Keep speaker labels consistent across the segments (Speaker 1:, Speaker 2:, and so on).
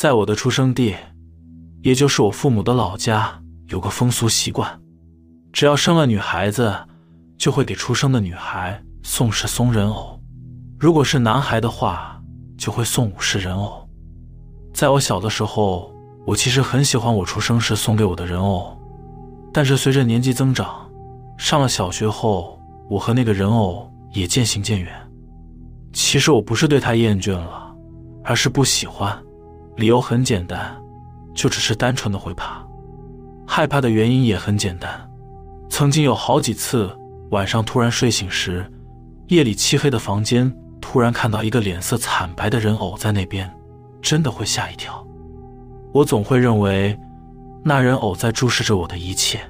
Speaker 1: 在我的出生地，也就是我父母的老家，有个风俗习惯，只要生了女孩子，就会给出生的女孩送十松人偶；如果是男孩的话，就会送五十人偶。在我小的时候，我其实很喜欢我出生时送给我的人偶，但是随着年纪增长，上了小学后，我和那个人偶也渐行渐远。其实我不是对他厌倦了，而是不喜欢。理由很简单，就只是单纯的会怕。害怕的原因也很简单，曾经有好几次晚上突然睡醒时，夜里漆黑的房间突然看到一个脸色惨白的人偶在那边，真的会吓一跳。我总会认为那人偶在注视着我的一切。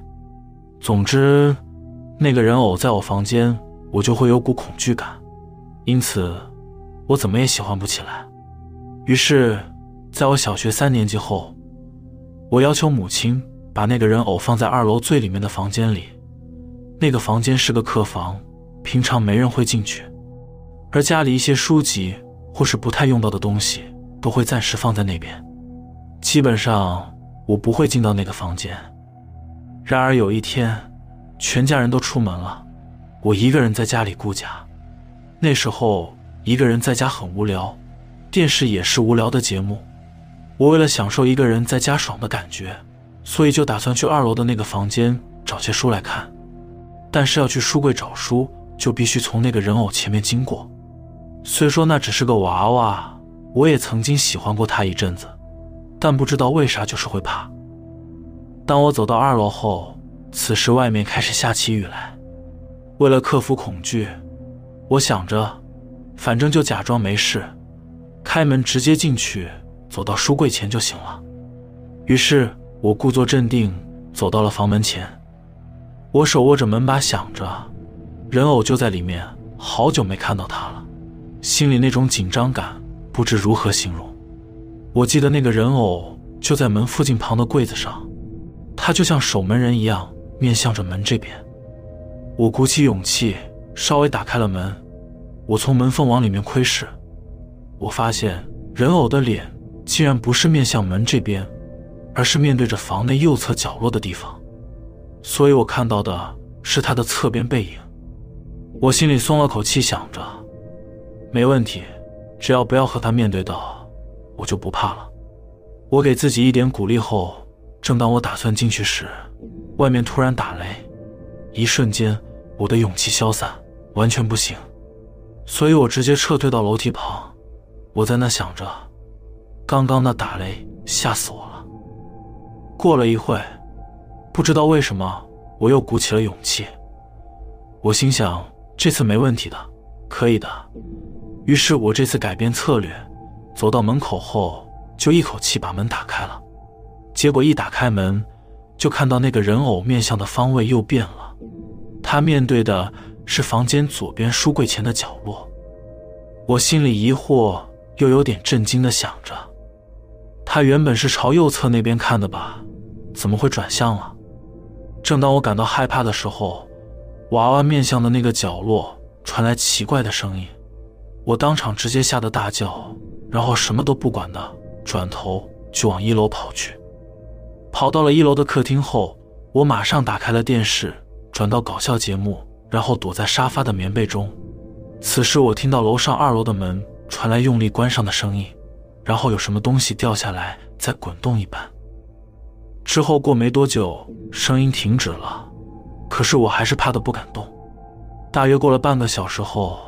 Speaker 1: 总之，那个人偶在我房间，我就会有股恐惧感。因此，我怎么也喜欢不起来。于是，在我小学三年级后，我要求母亲把那个人偶放在二楼最里面的房间里。那个房间是个客房，平常没人会进去，而家里一些书籍或是不太用到的东西都会暂时放在那边。基本上，我不会进到那个房间。然而有一天，全家人都出门了，我一个人在家里顾家。那时候一个人在家很无聊，电视也是无聊的节目。我为了享受一个人在家爽的感觉，所以就打算去二楼的那个房间找些书来看。但是要去书柜找书，就必须从那个人偶前面经过。虽说那只是个娃娃，我也曾经喜欢过他一阵子，但不知道为啥就是会怕。当我走到二楼后，此时外面开始下起雨来。为了克服恐惧。我想着，反正就假装没事，开门直接进去，走到书柜前就行了。于是我故作镇定，走到了房门前。我手握着门把，想着，人偶就在里面，好久没看到他了，心里那种紧张感不知如何形容。我记得那个人偶就在门附近旁的柜子上，他就像守门人一样，面向着门这边。我鼓起勇气。稍微打开了门，我从门缝往里面窥视，我发现人偶的脸竟然不是面向门这边，而是面对着房内右侧角落的地方，所以我看到的是他的侧边背影。我心里松了口气，想着没问题，只要不要和他面对到，我就不怕了。我给自己一点鼓励后，正当我打算进去时，外面突然打雷，一瞬间。我的勇气消散，完全不行，所以我直接撤退到楼梯旁。我在那想着，刚刚那打雷吓死我了。过了一会，不知道为什么我又鼓起了勇气。我心想这次没问题的，可以的。于是我这次改变策略，走到门口后就一口气把门打开了。结果一打开门，就看到那个人偶面向的方位又变了。他面对的是房间左边书柜前的角落，我心里疑惑又有点震惊的想着，他原本是朝右侧那边看的吧，怎么会转向了？正当我感到害怕的时候，娃娃面向的那个角落传来奇怪的声音，我当场直接吓得大叫，然后什么都不管的转头就往一楼跑去。跑到了一楼的客厅后，我马上打开了电视。转到搞笑节目，然后躲在沙发的棉被中。此时我听到楼上二楼的门传来用力关上的声音，然后有什么东西掉下来，在滚动一般。之后过没多久，声音停止了，可是我还是怕的不敢动。大约过了半个小时后，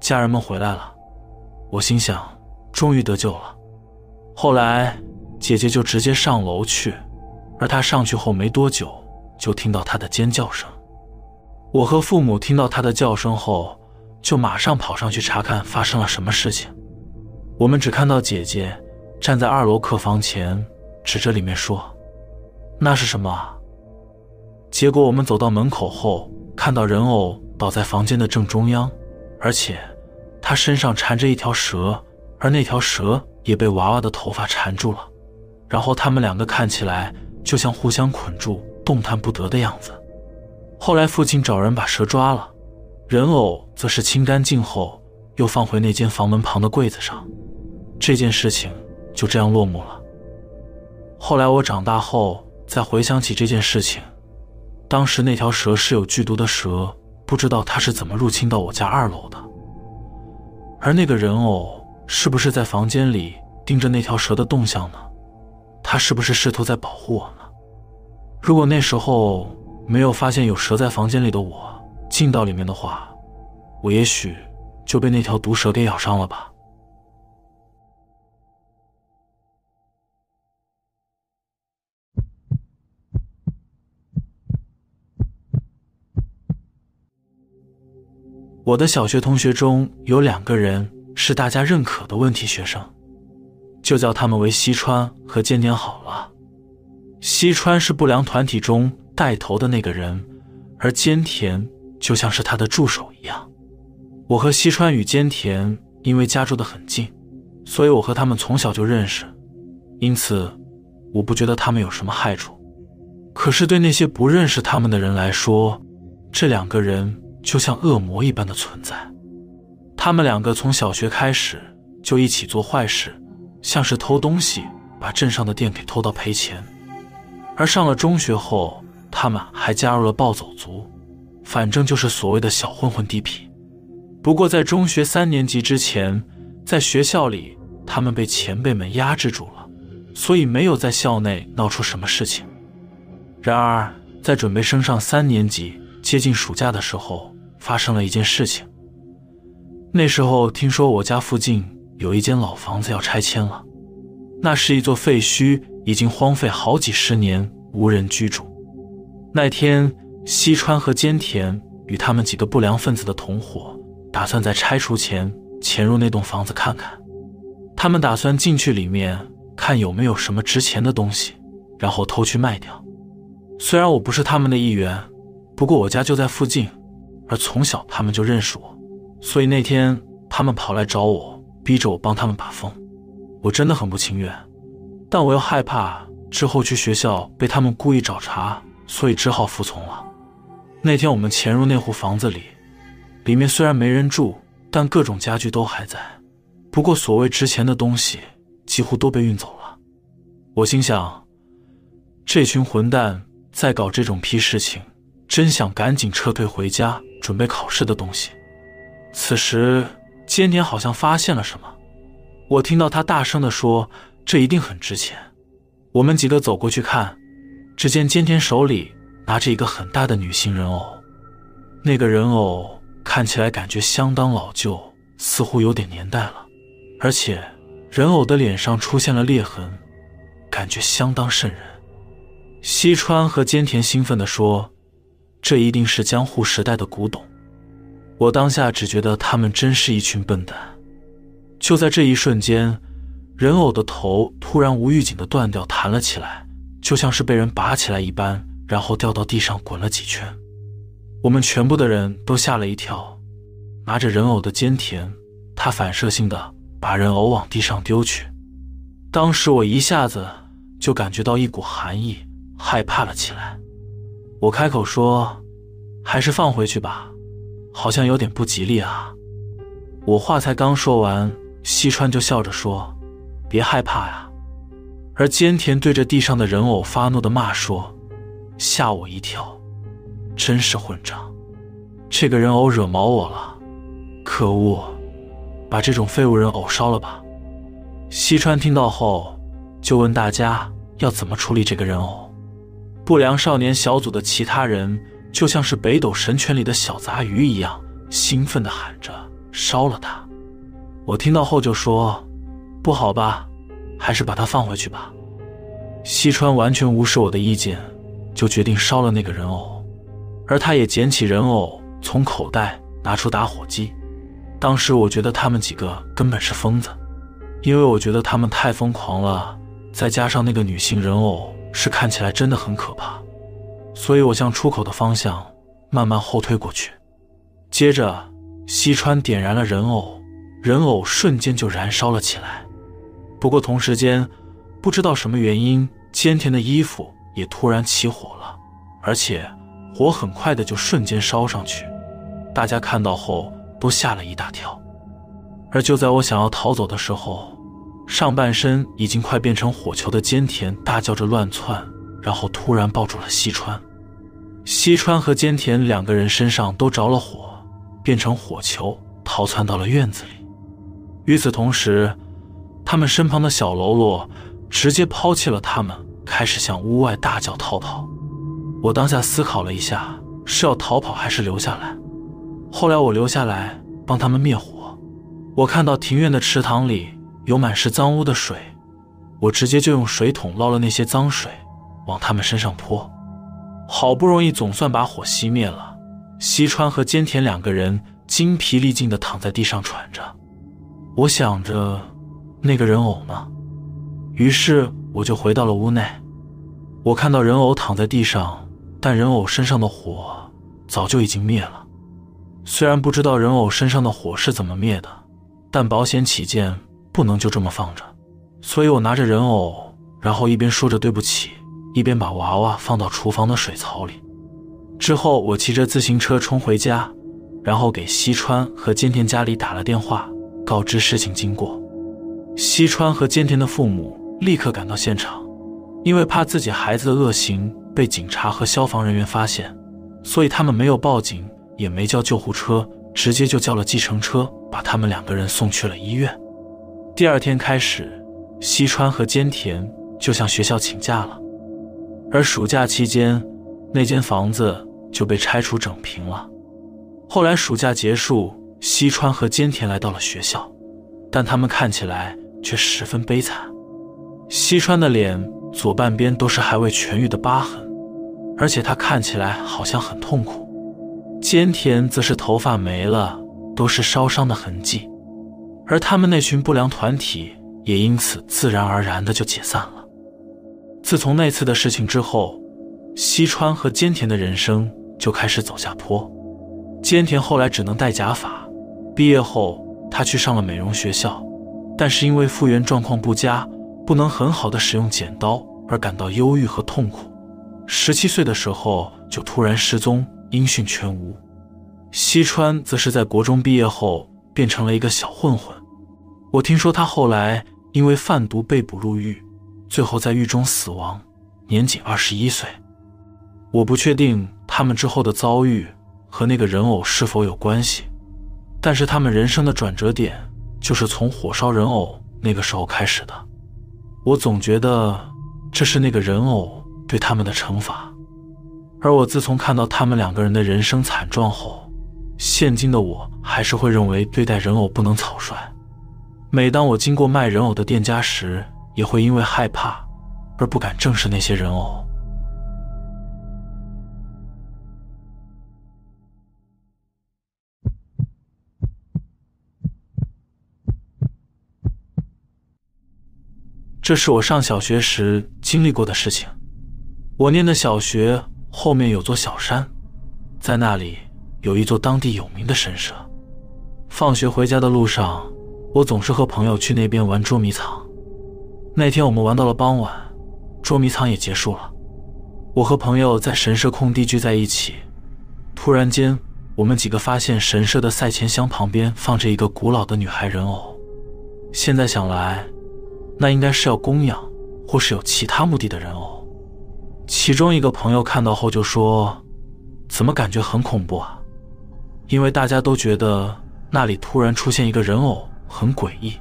Speaker 1: 家人们回来了，我心想，终于得救了。后来姐姐就直接上楼去，而她上去后没多久，就听到她的尖叫声。我和父母听到她的叫声后，就马上跑上去查看发生了什么事情。我们只看到姐姐站在二楼客房前，指着里面说：“那是什么？”结果我们走到门口后，看到人偶倒在房间的正中央，而且他身上缠着一条蛇，而那条蛇也被娃娃的头发缠住了。然后他们两个看起来就像互相捆住、动弹不得的样子。后来，父亲找人把蛇抓了，人偶则是清干净后又放回那间房门旁的柜子上。这件事情就这样落幕了。后来我长大后再回想起这件事情，当时那条蛇是有剧毒的蛇，不知道它是怎么入侵到我家二楼的。而那个人偶是不是在房间里盯着那条蛇的动向呢？他是不是试图在保护我呢？如果那时候没有发现有蛇在房间里的我进到里面的话，我也许就被那条毒蛇给咬伤了吧。我的小学同学中有两个人是大家认可的问题学生，就叫他们为西川和尖田好了。西川是不良团体中带头的那个人，而尖田就像是他的助手一样。我和西川与尖田因为家住的很近，所以我和他们从小就认识，因此我不觉得他们有什么害处。可是对那些不认识他们的人来说，这两个人。就像恶魔一般的存在，他们两个从小学开始就一起做坏事，像是偷东西，把镇上的店给偷到赔钱。而上了中学后，他们还加入了暴走族，反正就是所谓的小混混地痞。不过在中学三年级之前，在学校里他们被前辈们压制住了，所以没有在校内闹出什么事情。然而在准备升上三年级。接近暑假的时候，发生了一件事情。那时候听说我家附近有一间老房子要拆迁了，那是一座废墟，已经荒废好几十年，无人居住。那天，西川和兼田与他们几个不良分子的同伙，打算在拆除前潜入那栋房子看看。他们打算进去里面看有没有什么值钱的东西，然后偷去卖掉。虽然我不是他们的一员。不过我家就在附近，而从小他们就认识我，所以那天他们跑来找我，逼着我帮他们把风。我真的很不情愿，但我又害怕之后去学校被他们故意找茬，所以只好服从了。那天我们潜入那户房子里，里面虽然没人住，但各种家具都还在。不过所谓值钱的东西几乎都被运走了。我心想，这群混蛋在搞这种批事情。真想赶紧撤退回家，准备考试的东西。此时，尖田好像发现了什么，我听到他大声地说：“这一定很值钱。”我们几个走过去看，只见尖田手里拿着一个很大的女性人偶，那个人偶看起来感觉相当老旧，似乎有点年代了，而且人偶的脸上出现了裂痕，感觉相当瘆人。西川和尖田兴奋地说。这一定是江户时代的古董，我当下只觉得他们真是一群笨蛋。就在这一瞬间，人偶的头突然无预警的断掉，弹了起来，就像是被人拔起来一般，然后掉到地上滚了几圈。我们全部的人都吓了一跳。拿着人偶的尖田，他反射性的把人偶往地上丢去。当时我一下子就感觉到一股寒意，害怕了起来。我开口说：“还是放回去吧，好像有点不吉利啊。”我话才刚说完，西川就笑着说：“别害怕呀。”而兼田对着地上的人偶发怒的骂说：“吓我一跳，真是混账！这个人偶惹毛我了，可恶！把这种废物人偶烧了吧。”西川听到后，就问大家要怎么处理这个人偶。不良少年小组的其他人就像是北斗神拳里的小杂鱼一样，兴奋地喊着：“烧了它！”我听到后就说：“不好吧，还是把它放回去吧。”西川完全无视我的意见，就决定烧了那个人偶，而他也捡起人偶，从口袋拿出打火机。当时我觉得他们几个根本是疯子，因为我觉得他们太疯狂了，再加上那个女性人偶。是看起来真的很可怕，所以我向出口的方向慢慢后退过去。接着，西川点燃了人偶，人偶瞬间就燃烧了起来。不过同时间，不知道什么原因，坚田的衣服也突然起火了，而且火很快的就瞬间烧上去。大家看到后都吓了一大跳。而就在我想要逃走的时候，上半身已经快变成火球的坚田大叫着乱窜，然后突然抱住了西川。西川和坚田两个人身上都着了火，变成火球逃窜到了院子里。与此同时，他们身旁的小喽啰直接抛弃了他们，开始向屋外大叫逃跑。我当下思考了一下，是要逃跑还是留下来。后来我留下来帮他们灭火。我看到庭院的池塘里有满是脏污的水，我直接就用水桶捞了那些脏水，往他们身上泼。好不容易总算把火熄灭了，西川和兼田两个人精疲力尽地躺在地上喘着。我想着，那个人偶呢？于是我就回到了屋内。我看到人偶躺在地上，但人偶身上的火早就已经灭了。虽然不知道人偶身上的火是怎么灭的，但保险起见，不能就这么放着。所以我拿着人偶，然后一边说着对不起。一边把娃娃放到厨房的水槽里，之后我骑着自行车冲回家，然后给西川和坚田家里打了电话，告知事情经过。西川和坚田的父母立刻赶到现场，因为怕自己孩子的恶行被警察和消防人员发现，所以他们没有报警，也没叫救护车，直接就叫了计程车，把他们两个人送去了医院。第二天开始，西川和坚田就向学校请假了。而暑假期间，那间房子就被拆除整平了。后来暑假结束，西川和兼田来到了学校，但他们看起来却十分悲惨。西川的脸左半边都是还未痊愈的疤痕，而且他看起来好像很痛苦。兼田则是头发没了，都是烧伤的痕迹，而他们那群不良团体也因此自然而然的就解散了。自从那次的事情之后，西川和兼田的人生就开始走下坡。兼田后来只能戴假发，毕业后他去上了美容学校，但是因为复原状况不佳，不能很好的使用剪刀，而感到忧郁和痛苦。十七岁的时候就突然失踪，音讯全无。西川则是在国中毕业后变成了一个小混混。我听说他后来因为贩毒被捕入狱。最后在狱中死亡，年仅二十一岁。我不确定他们之后的遭遇和那个人偶是否有关系，但是他们人生的转折点就是从火烧人偶那个时候开始的。我总觉得这是那个人偶对他们的惩罚，而我自从看到他们两个人的人生惨状后，现今的我还是会认为对待人偶不能草率。每当我经过卖人偶的店家时，也会因为害怕而不敢正视那些人偶。这是我上小学时经历过的事情。我念的小学后面有座小山，在那里有一座当地有名的神社。放学回家的路上，我总是和朋友去那边玩捉迷藏。那天我们玩到了傍晚，捉迷藏也结束了。我和朋友在神社空地聚在一起，突然间，我们几个发现神社的赛钱箱旁边放着一个古老的女孩人偶。现在想来，那应该是要供养，或是有其他目的的人偶。其中一个朋友看到后就说：“怎么感觉很恐怖啊？”因为大家都觉得那里突然出现一个人偶很诡异。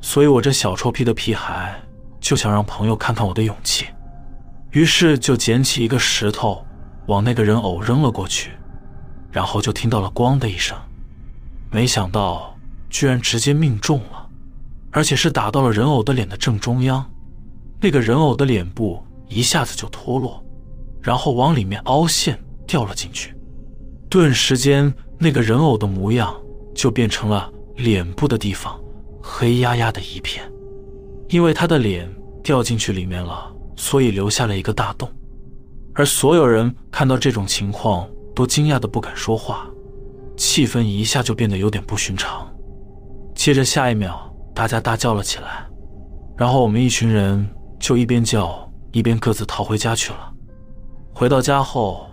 Speaker 1: 所以，我这小臭屁的屁孩就想让朋友看看我的勇气，于是就捡起一个石头往那个人偶扔了过去，然后就听到了“咣”的一声，没想到居然直接命中了，而且是打到了人偶的脸的正中央，那个人偶的脸部一下子就脱落，然后往里面凹陷掉了进去，顿时间那个人偶的模样就变成了脸部的地方。黑压压的一片，因为他的脸掉进去里面了，所以留下了一个大洞。而所有人看到这种情况，都惊讶的不敢说话，气氛一下就变得有点不寻常。接着下一秒，大家大叫了起来，然后我们一群人就一边叫一边各自逃回家去了。回到家后，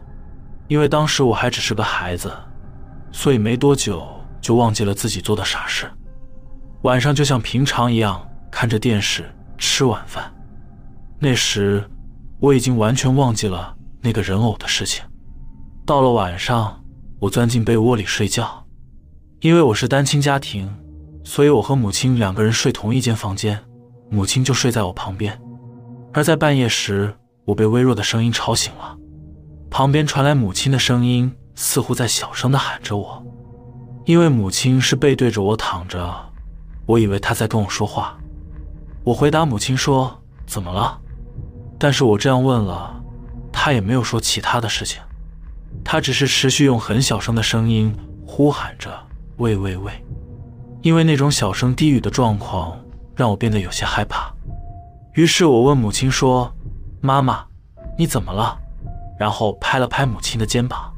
Speaker 1: 因为当时我还只是个孩子，所以没多久就忘记了自己做的傻事。晚上就像平常一样看。着电视吃晚饭。那时我已经完全忘记了那个人偶的事情。到了晚上，我钻进被窝里睡觉，因为我是单亲家庭，所以我和母亲两个人睡同一间房间，母亲就睡在我旁边。而在半夜时，我被微弱的声音吵醒了，旁边传来母亲的声音，似乎在小声的喊着我。因为母亲是背对着我躺着，我以为她在跟我说话。我回答母亲说：“怎么了？”但是我这样问了，她也没有说其他的事情，他只是持续用很小声的声音呼喊着“喂喂喂”，因为那种小声低语的状况让我变得有些害怕。于是我问母亲说：“妈妈，你怎么了？”然后拍了拍母亲的肩膀，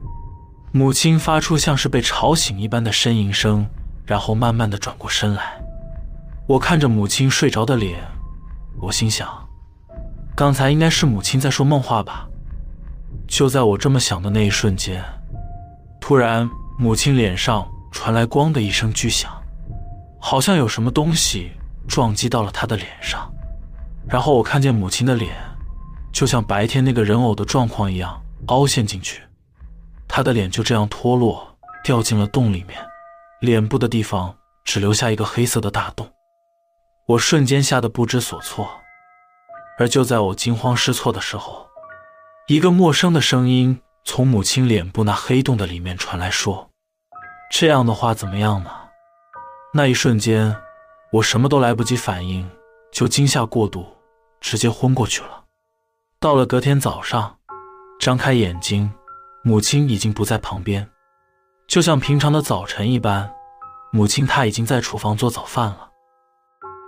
Speaker 1: 母亲发出像是被吵醒一般的呻吟声，然后慢慢的转过身来。我看着母亲睡着的脸，我心想。刚才应该是母亲在说梦话吧？就在我这么想的那一瞬间，突然母亲脸上传来“咣”的一声巨响，好像有什么东西撞击到了她的脸上。然后我看见母亲的脸，就像白天那个人偶的状况一样凹陷进去，他的脸就这样脱落掉进了洞里面，脸部的地方只留下一个黑色的大洞。我瞬间吓得不知所措。而就在我惊慌失措的时候，一个陌生的声音从母亲脸部那黑洞的里面传来，说：“这样的话怎么样呢？”那一瞬间，我什么都来不及反应，就惊吓过度，直接昏过去了。到了隔天早上，张开眼睛，母亲已经不在旁边，就像平常的早晨一般，母亲她已经在厨房做早饭了。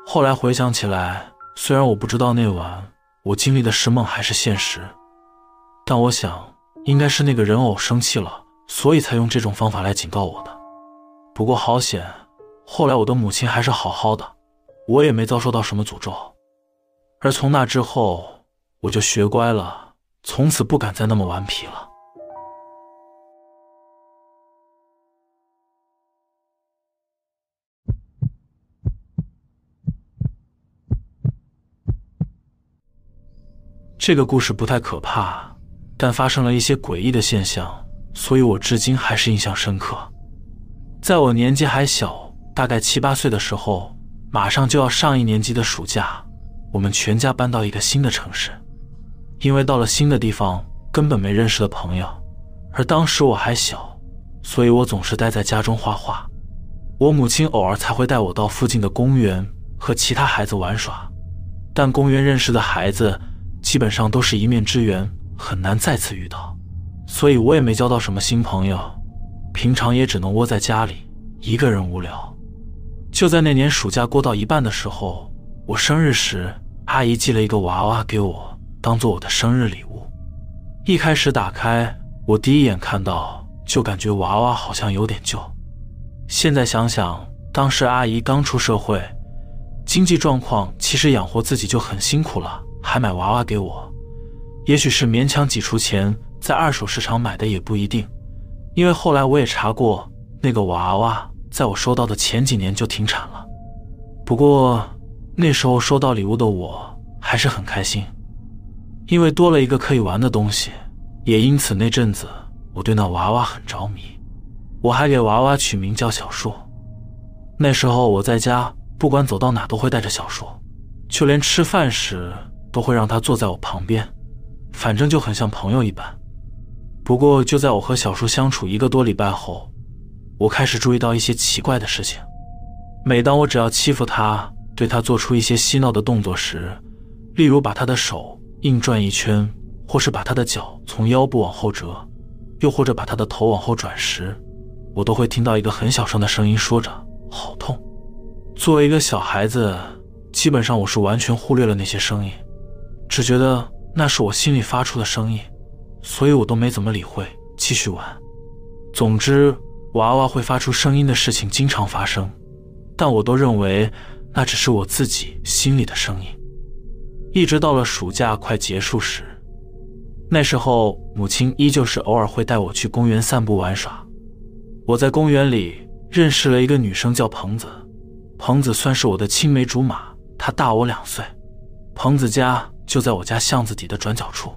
Speaker 1: 后来回想起来。虽然我不知道那晚我经历的是梦还是现实，但我想应该是那个人偶生气了，所以才用这种方法来警告我的。不过好险，后来我的母亲还是好好的，我也没遭受到什么诅咒。而从那之后，我就学乖了，从此不敢再那么顽皮了。这个故事不太可怕，但发生了一些诡异的现象，所以我至今还是印象深刻。在我年纪还小，大概七八岁的时候，马上就要上一年级的暑假，我们全家搬到一个新的城市。因为到了新的地方，根本没认识的朋友，而当时我还小，所以我总是待在家中画画。我母亲偶尔才会带我到附近的公园和其他孩子玩耍，但公园认识的孩子。基本上都是一面之缘，很难再次遇到，所以我也没交到什么新朋友，平常也只能窝在家里一个人无聊。就在那年暑假过到一半的时候，我生日时，阿姨寄了一个娃娃给我，当做我的生日礼物。一开始打开，我第一眼看到就感觉娃娃好像有点旧。现在想想，当时阿姨刚出社会，经济状况其实养活自己就很辛苦了。还买娃娃给我，也许是勉强挤出钱在二手市场买的，也不一定。因为后来我也查过，那个娃娃在我收到的前几年就停产了。不过那时候收到礼物的我还是很开心，因为多了一个可以玩的东西。也因此那阵子我对那娃娃很着迷，我还给娃娃取名叫小树。那时候我在家，不管走到哪都会带着小树，就连吃饭时。都会让他坐在我旁边，反正就很像朋友一般。不过，就在我和小叔相处一个多礼拜后，我开始注意到一些奇怪的事情。每当我只要欺负他，对他做出一些嬉闹的动作时，例如把他的手硬转一圈，或是把他的脚从腰部往后折，又或者把他的头往后转时，我都会听到一个很小声的声音说着“好痛”。作为一个小孩子，基本上我是完全忽略了那些声音。只觉得那是我心里发出的声音，所以我都没怎么理会，继续玩。总之，娃娃会发出声音的事情经常发生，但我都认为那只是我自己心里的声音。一直到了暑假快结束时，那时候母亲依旧是偶尔会带我去公园散步玩耍。我在公园里认识了一个女生，叫彭子。彭子算是我的青梅竹马，她大我两岁。彭子家就在我家巷子底的转角处，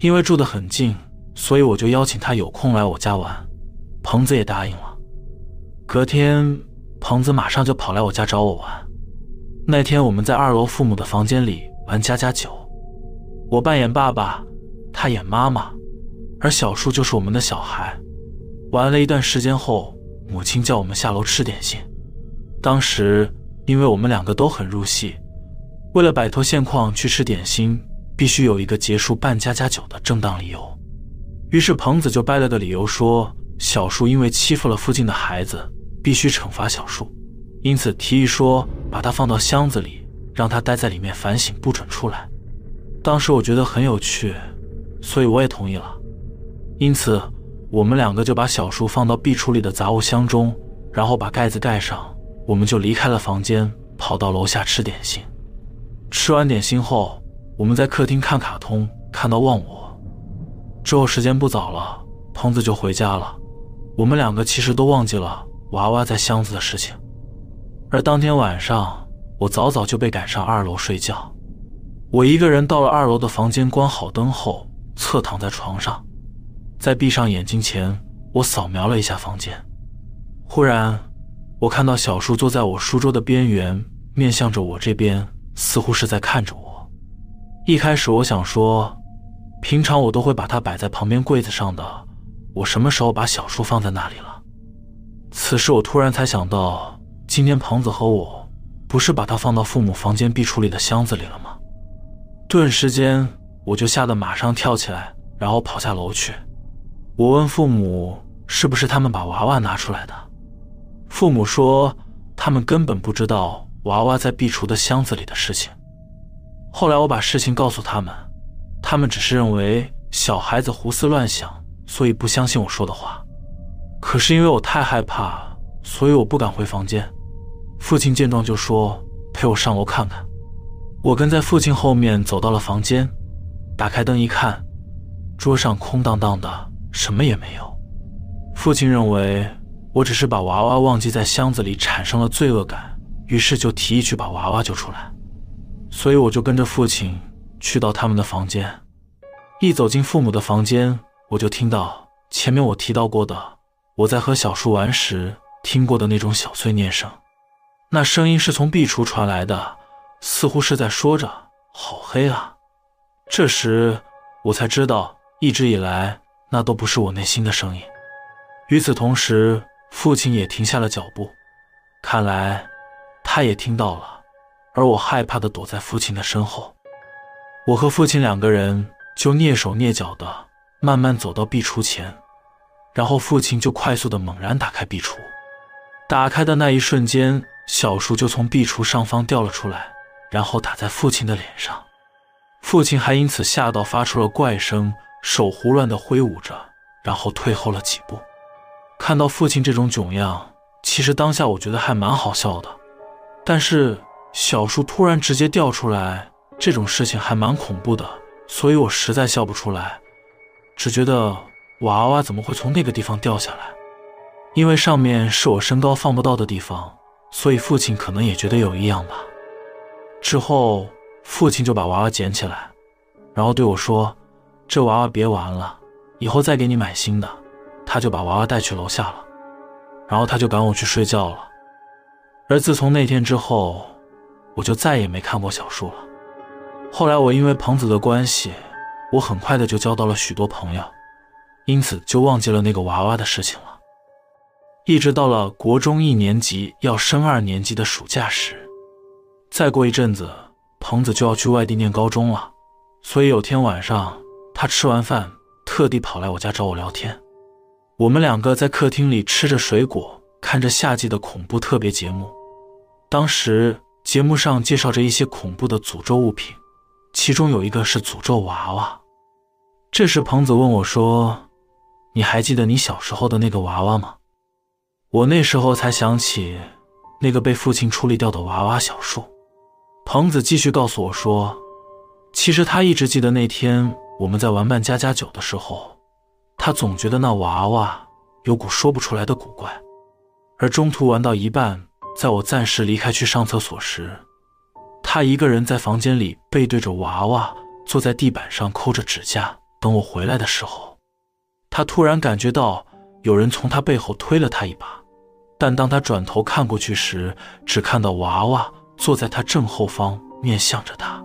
Speaker 1: 因为住得很近，所以我就邀请他有空来我家玩。彭子也答应了。隔天，彭子马上就跑来我家找我玩。那天我们在二楼父母的房间里玩家家酒，我扮演爸爸，他演妈妈，而小树就是我们的小孩。玩了一段时间后，母亲叫我们下楼吃点心。当时因为我们两个都很入戏，为了摆脱现况去吃点心，必须有一个结束办家家酒的正当理由。于是彭子就掰了个理由说，小树因为欺负了附近的孩子，必须惩罚小树，因此提议说把他放到箱子里，让他待在里面反省，不准出来。当时我觉得很有趣，所以我也同意了。因此。我们两个就把小树放到壁橱里的杂物箱中，然后把盖子盖上。我们就离开了房间，跑到楼下吃点心。吃完点心后，我们在客厅看卡通，看到忘我。之后时间不早了，彭子就回家了。我们两个其实都忘记了娃娃在箱子的事情。而当天晚上，我早早就被赶上二楼睡觉。我一个人到了二楼的房间，关好灯后，侧躺在床上。在闭上眼睛前，我扫描了一下房间。忽然，我看到小树坐在我书桌的边缘，面向着我这边，似乎是在看着我。一开始我想说，平常我都会把它摆在旁边柜子上的，我什么时候把小树放在那里了？此时我突然才想到，今天彭子和我不是把它放到父母房间壁橱里的箱子里了吗？顿时间，我就吓得马上跳起来，然后跑下楼去。我问父母是不是他们把娃娃拿出来的，父母说他们根本不知道娃娃在壁橱的箱子里的事情。后来我把事情告诉他们，他们只是认为小孩子胡思乱想，所以不相信我说的话。可是因为我太害怕，所以我不敢回房间。父亲见状就说陪我上楼看看。我跟在父亲后面走到了房间，打开灯一看，桌上空荡荡的。什么也没有。父亲认为我只是把娃娃忘记在箱子里，产生了罪恶感，于是就提议去把娃娃救出来。所以我就跟着父亲去到他们的房间。一走进父母的房间，我就听到前面我提到过的，我在和小树玩时听过的那种小碎念声。那声音是从壁橱传来的，似乎是在说着“好黑啊”。这时我才知道，一直以来。那都不是我内心的声音。与此同时，父亲也停下了脚步，看来他也听到了。而我害怕的躲在父亲的身后。我和父亲两个人就蹑手蹑脚的慢慢走到壁橱前，然后父亲就快速的猛然打开壁橱。打开的那一瞬间，小树就从壁橱上方掉了出来，然后打在父亲的脸上。父亲还因此吓到发出了怪声。手胡乱的挥舞着，然后退后了几步。看到父亲这种囧样，其实当下我觉得还蛮好笑的。但是小树突然直接掉出来，这种事情还蛮恐怖的，所以我实在笑不出来，只觉得娃娃怎么会从那个地方掉下来？因为上面是我身高放不到的地方，所以父亲可能也觉得有异样吧。之后，父亲就把娃娃捡起来，然后对我说。这娃娃别玩了，以后再给你买新的。他就把娃娃带去楼下了，然后他就赶我去睡觉了。而自从那天之后，我就再也没看过小树了。后来我因为彭子的关系，我很快的就交到了许多朋友，因此就忘记了那个娃娃的事情了。一直到了国中一年级要升二年级的暑假时，再过一阵子，彭子就要去外地念高中了，所以有天晚上。他吃完饭，特地跑来我家找我聊天。我们两个在客厅里吃着水果，看着夏季的恐怖特别节目。当时节目上介绍着一些恐怖的诅咒物品，其中有一个是诅咒娃娃。这时彭子问我说：“你还记得你小时候的那个娃娃吗？”我那时候才想起那个被父亲处理掉的娃娃小树。彭子继续告诉我说：“其实他一直记得那天。”我们在玩扮家家酒的时候，他总觉得那娃娃有股说不出来的古怪。而中途玩到一半，在我暂时离开去上厕所时，他一个人在房间里背对着娃娃，坐在地板上抠着指甲。等我回来的时候，他突然感觉到有人从他背后推了他一把。但当他转头看过去时，只看到娃娃坐在他正后方，面向着他。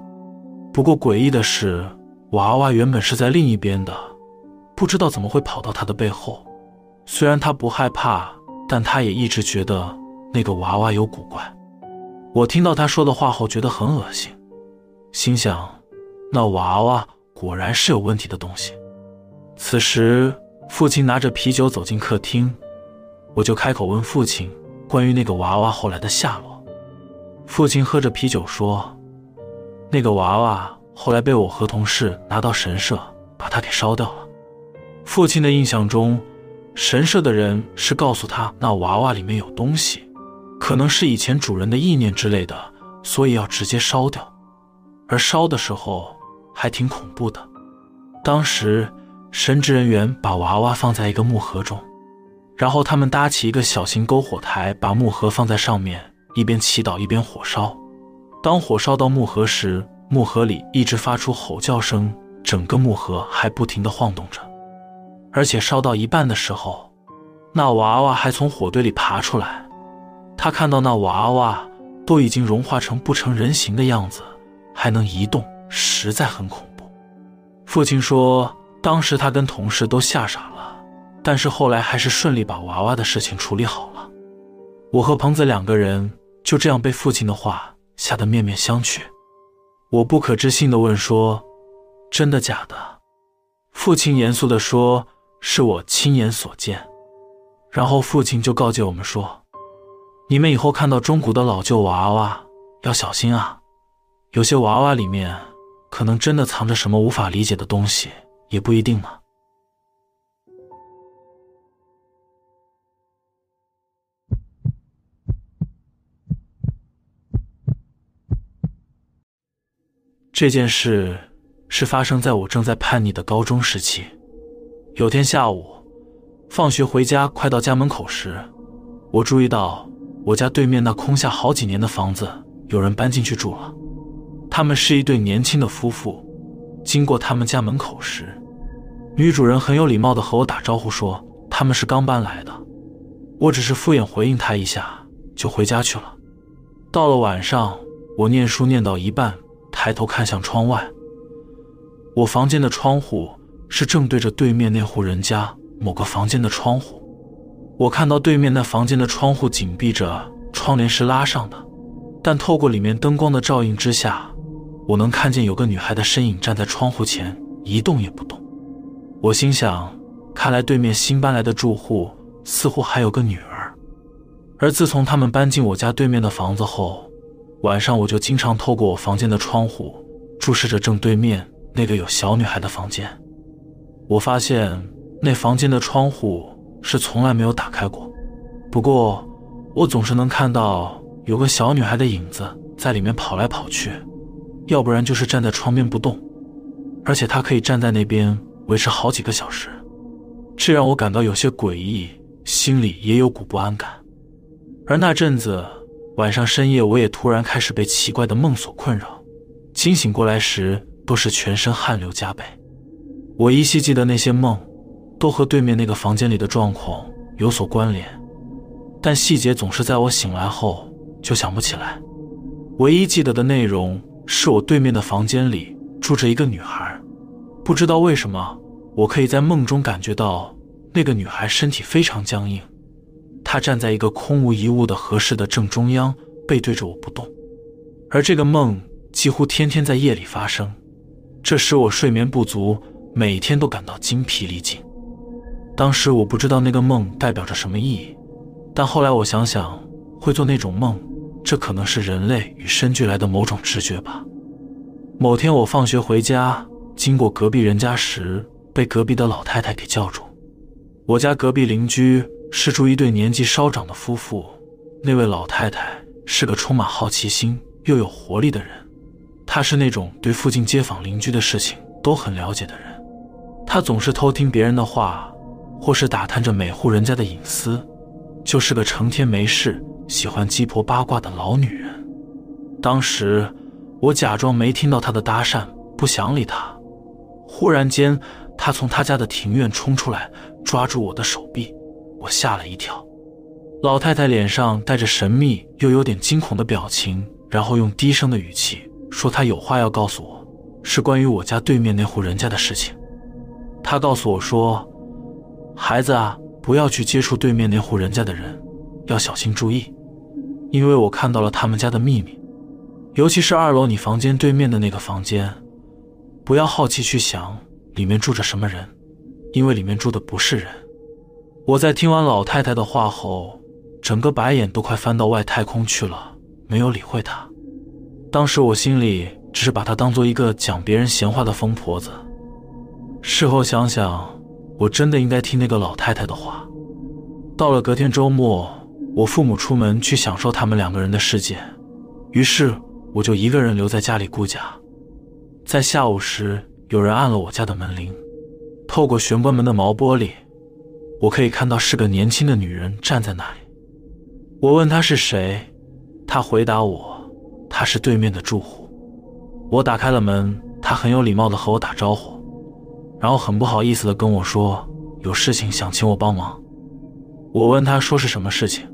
Speaker 1: 不过诡异的是，娃娃原本是在另一边的，不知道怎么会跑到他的背后。虽然他不害怕，但他也一直觉得那个娃娃有古怪。我听到他说的话后，觉得很恶心，心想：那娃娃果然是有问题的东西。此时，父亲拿着啤酒走进客厅，我就开口问父亲关于那个娃娃后来的下落。父亲喝着啤酒说：“那个娃娃后来被我和同事拿到神社，把它给烧掉了。”父亲的印象中。神社的人是告诉他那娃娃里面有东西，可能是以前主人的意念之类的，所以要直接烧掉。而烧的时候还挺恐怖的。当时神职人员把娃娃放在一个木盒中，然后他们搭起一个小型篝火台，把木盒放在上面，一边祈祷一边火烧。当火烧到木盒时，木盒里一直发出吼叫声，整个木盒还不停地晃动着。而且烧到一半的时候，那娃娃还从火堆里爬出来。他看到那娃娃都已经融化成不成人形的样子，还能移动，实在很恐怖。父亲说，当时他跟同事都吓傻了，但是后来还是顺利把娃娃的事情处理好了。我和彭子两个人就这样被父亲的话吓得面面相觑。我不可置信地问说：“真的假的？”父亲严肃地说。是我亲眼所见，然后父亲就告诫我们说：“你们以后看到中古的老旧娃娃要小心啊，有些娃娃里面可能真的藏着什么无法理解的东西，也不一定呢。”这件事是发生在我正在叛逆的高中时期。有天下午，放学回家，快到家门口时，我注意到我家对面那空下好几年的房子有人搬进去住了。他们是一对年轻的夫妇。经过他们家门口时，女主人很有礼貌地和我打招呼说他们是刚搬来的。我只是敷衍回应她一下，就回家去了。到了晚上，我念书念到一半，抬头看向窗外，我房间的窗户。是正对着对面那户人家某个房间的窗户，我看到对面那房间的窗户紧闭着，窗帘是拉上的，但透过里面灯光的照映之下，我能看见有个女孩的身影站在窗户前，一动也不动。我心想，看来对面新搬来的住户似乎还有个女儿，而自从他们搬进我家对面的房子后，晚上我就经常透过我房间的窗户，注视着正对面那个有小女孩的房间。我发现那房间的窗户是从来没有打开过，不过我总是能看到有个小女孩的影子在里面跑来跑去，要不然就是站在窗边不动，而且她可以站在那边维持好几个小时，这让我感到有些诡异，心里也有股不安感。而那阵子晚上深夜，我也突然开始被奇怪的梦所困扰，惊醒过来时都是全身汗流浃背。我依稀记得那些梦，都和对面那个房间里的状况有所关联，但细节总是在我醒来后就想不起来。唯一记得的内容是我对面的房间里住着一个女孩，不知道为什么，我可以在梦中感觉到那个女孩身体非常僵硬，她站在一个空无一物的合适的正中央，背对着我不动，而这个梦几乎天天在夜里发生，这使我睡眠不足。每天都感到精疲力尽。当时我不知道那个梦代表着什么意义，但后来我想想，会做那种梦，这可能是人类与生俱来的某种直觉吧。某天我放学回家，经过隔壁人家时，被隔壁的老太太给叫住。我家隔壁邻居是住一对年纪稍长的夫妇，那位老太太是个充满好奇心又有活力的人，她是那种对附近街坊邻居的事情都很了解的人。她总是偷听别人的话，或是打探着每户人家的隐私，就是个成天没事喜欢鸡婆八卦的老女人。当时我假装没听到她的搭讪，不想理她。忽然间，她从她家的庭院冲出来，抓住我的手臂，我吓了一跳。老太太脸上带着神秘又有点惊恐的表情，然后用低声的语气说：“她有话要告诉我，是关于我家对面那户人家的事情。她告诉我说，孩子啊，不要去接触对面那户人家的人，要小心注意，因为我看到了他们家的秘密，尤其是二楼你房间对面的那个房间。”不要好奇去想里面住着什么人，因为里面住的不是人。我在听完老太太的话后，整个白眼都快翻到外太空去了，没有理会她。当时我心里只是把她当做一个讲别人闲话的疯婆子。事后想想，我真的应该听那个老太太的话。到了隔天周末，我父母出门去享受他们两个人的世界，于是我就一个人留在家里顾家。在下午时，有人按了我家的门铃。透过玄关门的毛玻璃，我可以看到是个年轻的女人站在那里。我问她是谁，她回答我，她是对面的住户。我打开了门，她很有礼貌地和我打招呼，然后很不好意思地跟我说有事情想请我帮忙。我问他说是什么事情，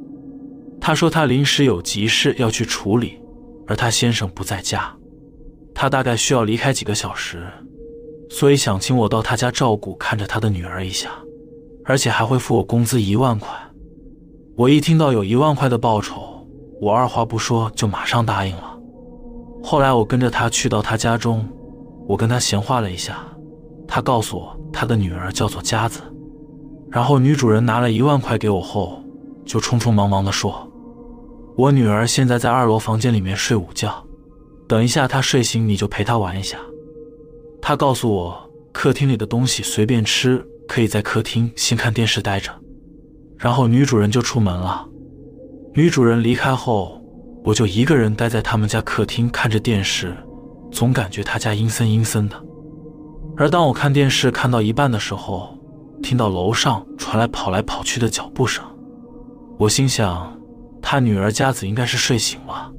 Speaker 1: 他说他临时有急事要去处理，而她先生不在家。他大概需要离开几个小时，所以想请我到他家照顾，看着他的女儿一下，而且还会付我工资一万块。我一听到有一万块的报酬，我二话不说就马上答应了。后来我跟着他去到他家中，我跟他闲话了一下，他告诉我他的女儿叫做佳子，然后女主人拿了一万块给我后，就匆匆忙忙地说：“我女儿现在在二楼房间里面睡午觉。”等一下，她睡醒你就陪她玩一下。他告诉我，客厅里的东西随便吃，可以在客厅先看电视待着。然后女主人就出门了。女主人离开后，我就一个人待在他们家客厅看着电视，总感觉他家阴森阴森的。而当我看电视看到一半的时候，听到楼上传来跑来跑去的脚步声，我心想，他女儿佳子应该是睡醒了。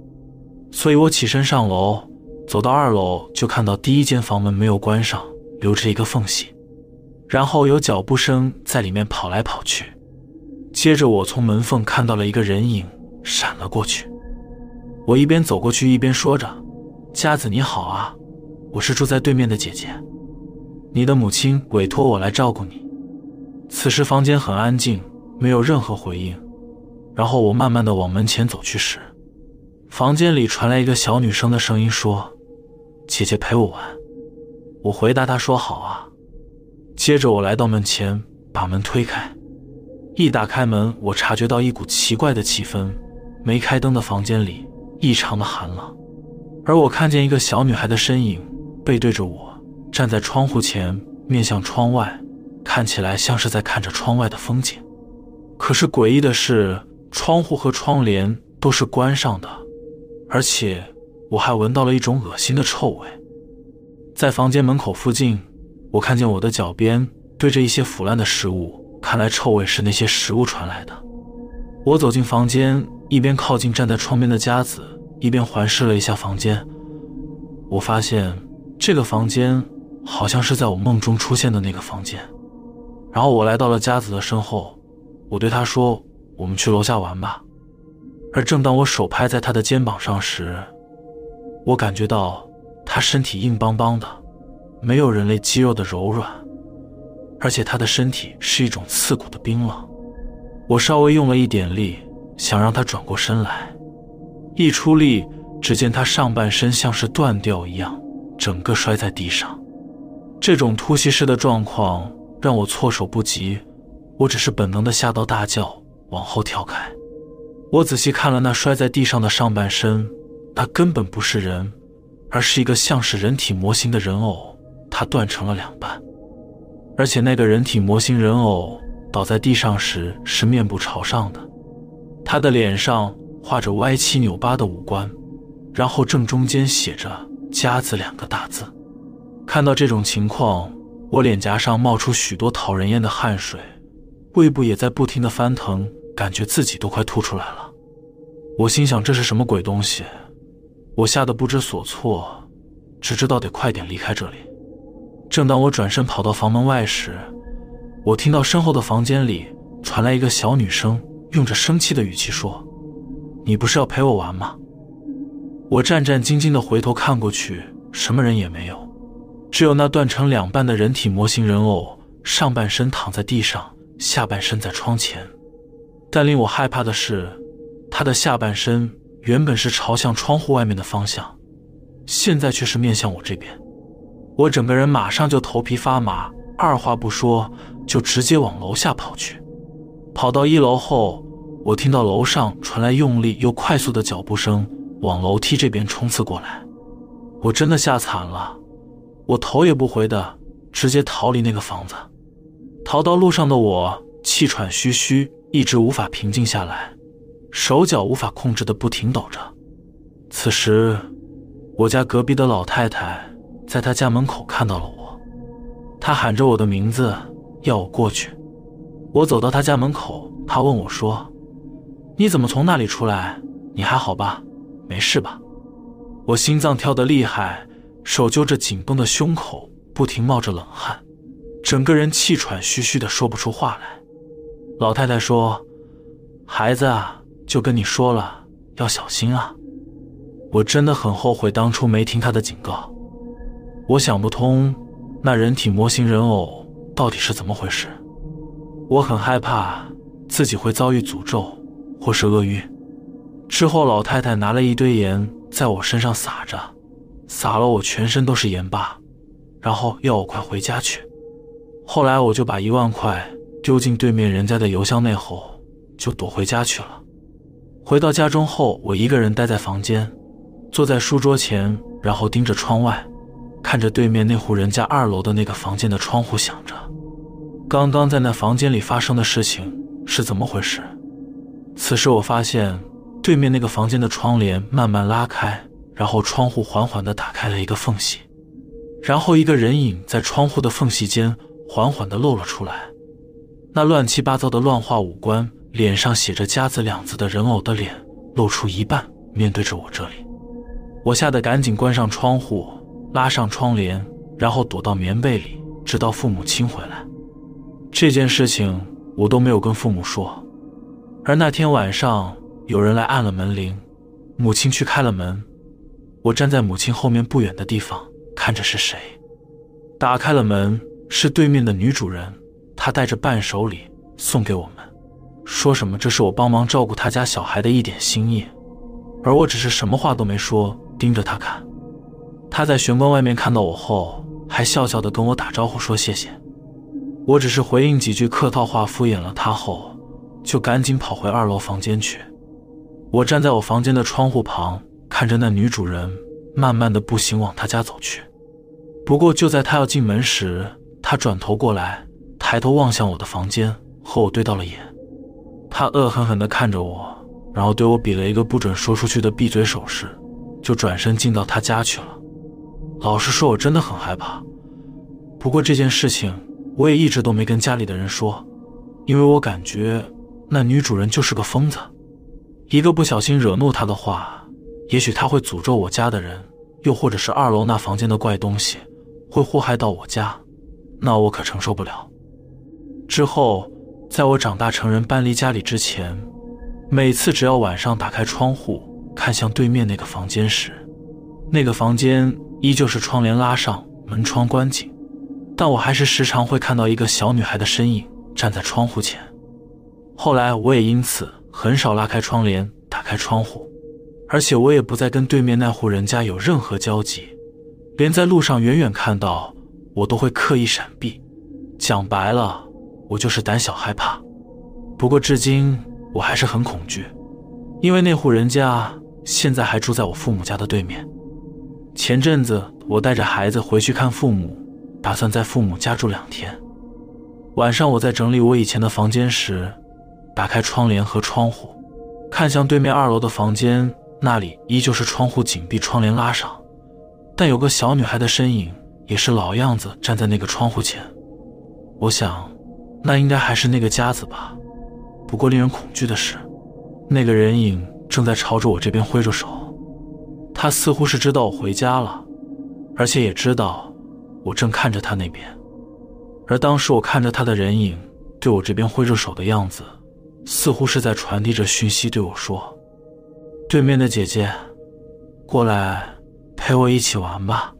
Speaker 1: 所以我起身上楼，走到二楼就看到第一间房门没有关上，留着一个缝隙，然后有脚步声在里面跑来跑去。接着我从门缝看到了一个人影闪了过去。我一边走过去一边说着：“佳子你好啊，我是住在对面的姐姐，你的母亲委托我来照顾你。”此时房间很安静，没有任何回应。然后我慢慢的往门前走去时。房间里传来一个小女生的声音，说：“姐姐陪我玩。”我回答她说：“好啊。”接着我来到门前，把门推开。一打开门，我察觉到一股奇怪的气氛。没开灯的房间里异常的寒冷，而我看见一个小女孩的身影背对着我，站在窗户前，面向窗外，看起来像是在看着窗外的风景。可是诡异的是，窗户和窗帘都是关上的。而且我还闻到了一种恶心的臭味，在房间门口附近，我看见我的脚边堆着一些腐烂的食物，看来臭味是那些食物传来的。我走进房间，一边靠近站在窗边的佳子，一边环视了一下房间。我发现这个房间好像是在我梦中出现的那个房间。然后我来到了佳子的身后，我对她说：“我们去楼下玩吧。”而正当我手拍在他的肩膀上时，我感觉到他身体硬邦邦的，没有人类肌肉的柔软，而且他的身体是一种刺骨的冰冷。我稍微用了一点力，想让他转过身来，一出力，只见他上半身像是断掉一样，整个摔在地上。这种突袭式的状况让我措手不及，我只是本能的吓到大叫，往后跳开。我仔细看了那摔在地上的上半身，那根本不是人，而是一个像是人体模型的人偶，它断成了两半，而且那个人体模型人偶倒在地上时是面部朝上的，他的脸上画着歪七扭八的五官，然后正中间写着“家子”两个大字。看到这种情况，我脸颊上冒出许多讨人厌的汗水，胃部也在不停的翻腾。感觉自己都快吐出来了，我心想这是什么鬼东西？我吓得不知所措，只知道得快点离开这里。正当我转身跑到房门外时，我听到身后的房间里传来一个小女生用着生气的语气说：“你不是要陪我玩吗？”我战战兢兢地回头看过去，什么人也没有，只有那断成两半的人体模型人偶，上半身躺在地上，下半身在窗前。但令我害怕的是，他的下半身原本是朝向窗户外面的方向，现在却是面向我这边。我整个人马上就头皮发麻，二话不说就直接往楼下跑去。跑到一楼后，我听到楼上传来用力又快速的脚步声，往楼梯这边冲刺过来。我真的吓惨了，我头也不回的直接逃离那个房子。逃到路上的我气喘吁吁。一直无法平静下来，手脚无法控制的不停抖着。此时，我家隔壁的老太太在她家门口看到了我，她喊着我的名字，要我过去。我走到她家门口，她问我说：“你怎么从那里出来？你还好吧？没事吧？”我心脏跳得厉害，手揪着紧绷的胸口，不停冒着冷汗，整个人气喘吁吁的说不出话来。老太太说：“孩子啊，就跟你说了，要小心啊！”我真的很后悔当初没听他的警告。我想不通，那人体模型人偶到底是怎么回事。我很害怕自己会遭遇诅咒或是厄运。之后，老太太拿了一堆盐在我身上撒着，撒了我全身都是盐巴，然后要我快回家去。后来，我就把一万块。丢进对面人家的邮箱内后，就躲回家去了。回到家中后，我一个人待在房间，坐在书桌前，然后盯着窗外，看着对面那户人家二楼的那个房间的窗户，想着刚刚在那房间里发生的事情是怎么回事。此时，我发现对面那个房间的窗帘慢慢拉开，然后窗户缓缓地打开了一个缝隙，然后一个人影在窗户的缝隙间缓缓地露了出来。那乱七八糟的乱画五官，脸上写着“家”字两字的人偶的脸露出一半，面对着我这里。我吓得赶紧关上窗户，拉上窗帘，然后躲到棉被里，直到父母亲回来。这件事情我都没有跟父母说。而那天晚上，有人来按了门铃，母亲去开了门。我站在母亲后面不远的地方，看着是谁。打开了门，是对面的女主人。她带着伴手礼送给我们，说什么这是我帮忙照顾她家小孩的一点心意，而我只是什么话都没说，盯着他看。他在玄关外面看到我后，还笑笑的跟我打招呼说谢谢。我只是回应几句客套话，敷衍了他后，就赶紧跑回二楼房间去。我站在我房间的窗户旁，看着那女主人慢慢的步行往他家走去。不过就在他要进门时，他转头过来。抬头望向我的房间，和我对到了眼。他恶狠狠地看着我，然后对我比了一个不准说出去的闭嘴手势，就转身进到他家去了。老实说，我真的很害怕。不过这件事情我也一直都没跟家里的人说，因为我感觉那女主人就是个疯子，一个不小心惹怒她的话，也许他会诅咒我家的人，又或者是二楼那房间的怪东西会祸害到我家，那我可承受不了。之后，在我长大成人搬离家里之前，每次只要晚上打开窗户看向对面那个房间时，那个房间依旧是窗帘拉上，门窗关紧，但我还是时常会看到一个小女孩的身影站在窗户前。后来，我也因此很少拉开窗帘打开窗户，而且我也不再跟对面那户人家有任何交集，连在路上远远看到我都会刻意闪避。讲白了。我就是胆小害怕，不过至今我还是很恐惧，因为那户人家现在还住在我父母家的对面。前阵子我带着孩子回去看父母，打算在父母家住两天。晚上我在整理我以前的房间时，打开窗帘和窗户，看向对面二楼的房间，那里依旧是窗户紧闭窗帘拉上但有个小女孩的身影也是老样子站在那个窗户前。我想那应该还是那个夹子吧。不过令人恐惧的是那个人影正在朝着我这边挥着手。他似乎是知道我回家了而且也知道我正看着他那边。而当时我看着他的人影对我这边挥着手的样子似乎是在传递着讯息对我说对面的姐姐过来陪我一起玩吧。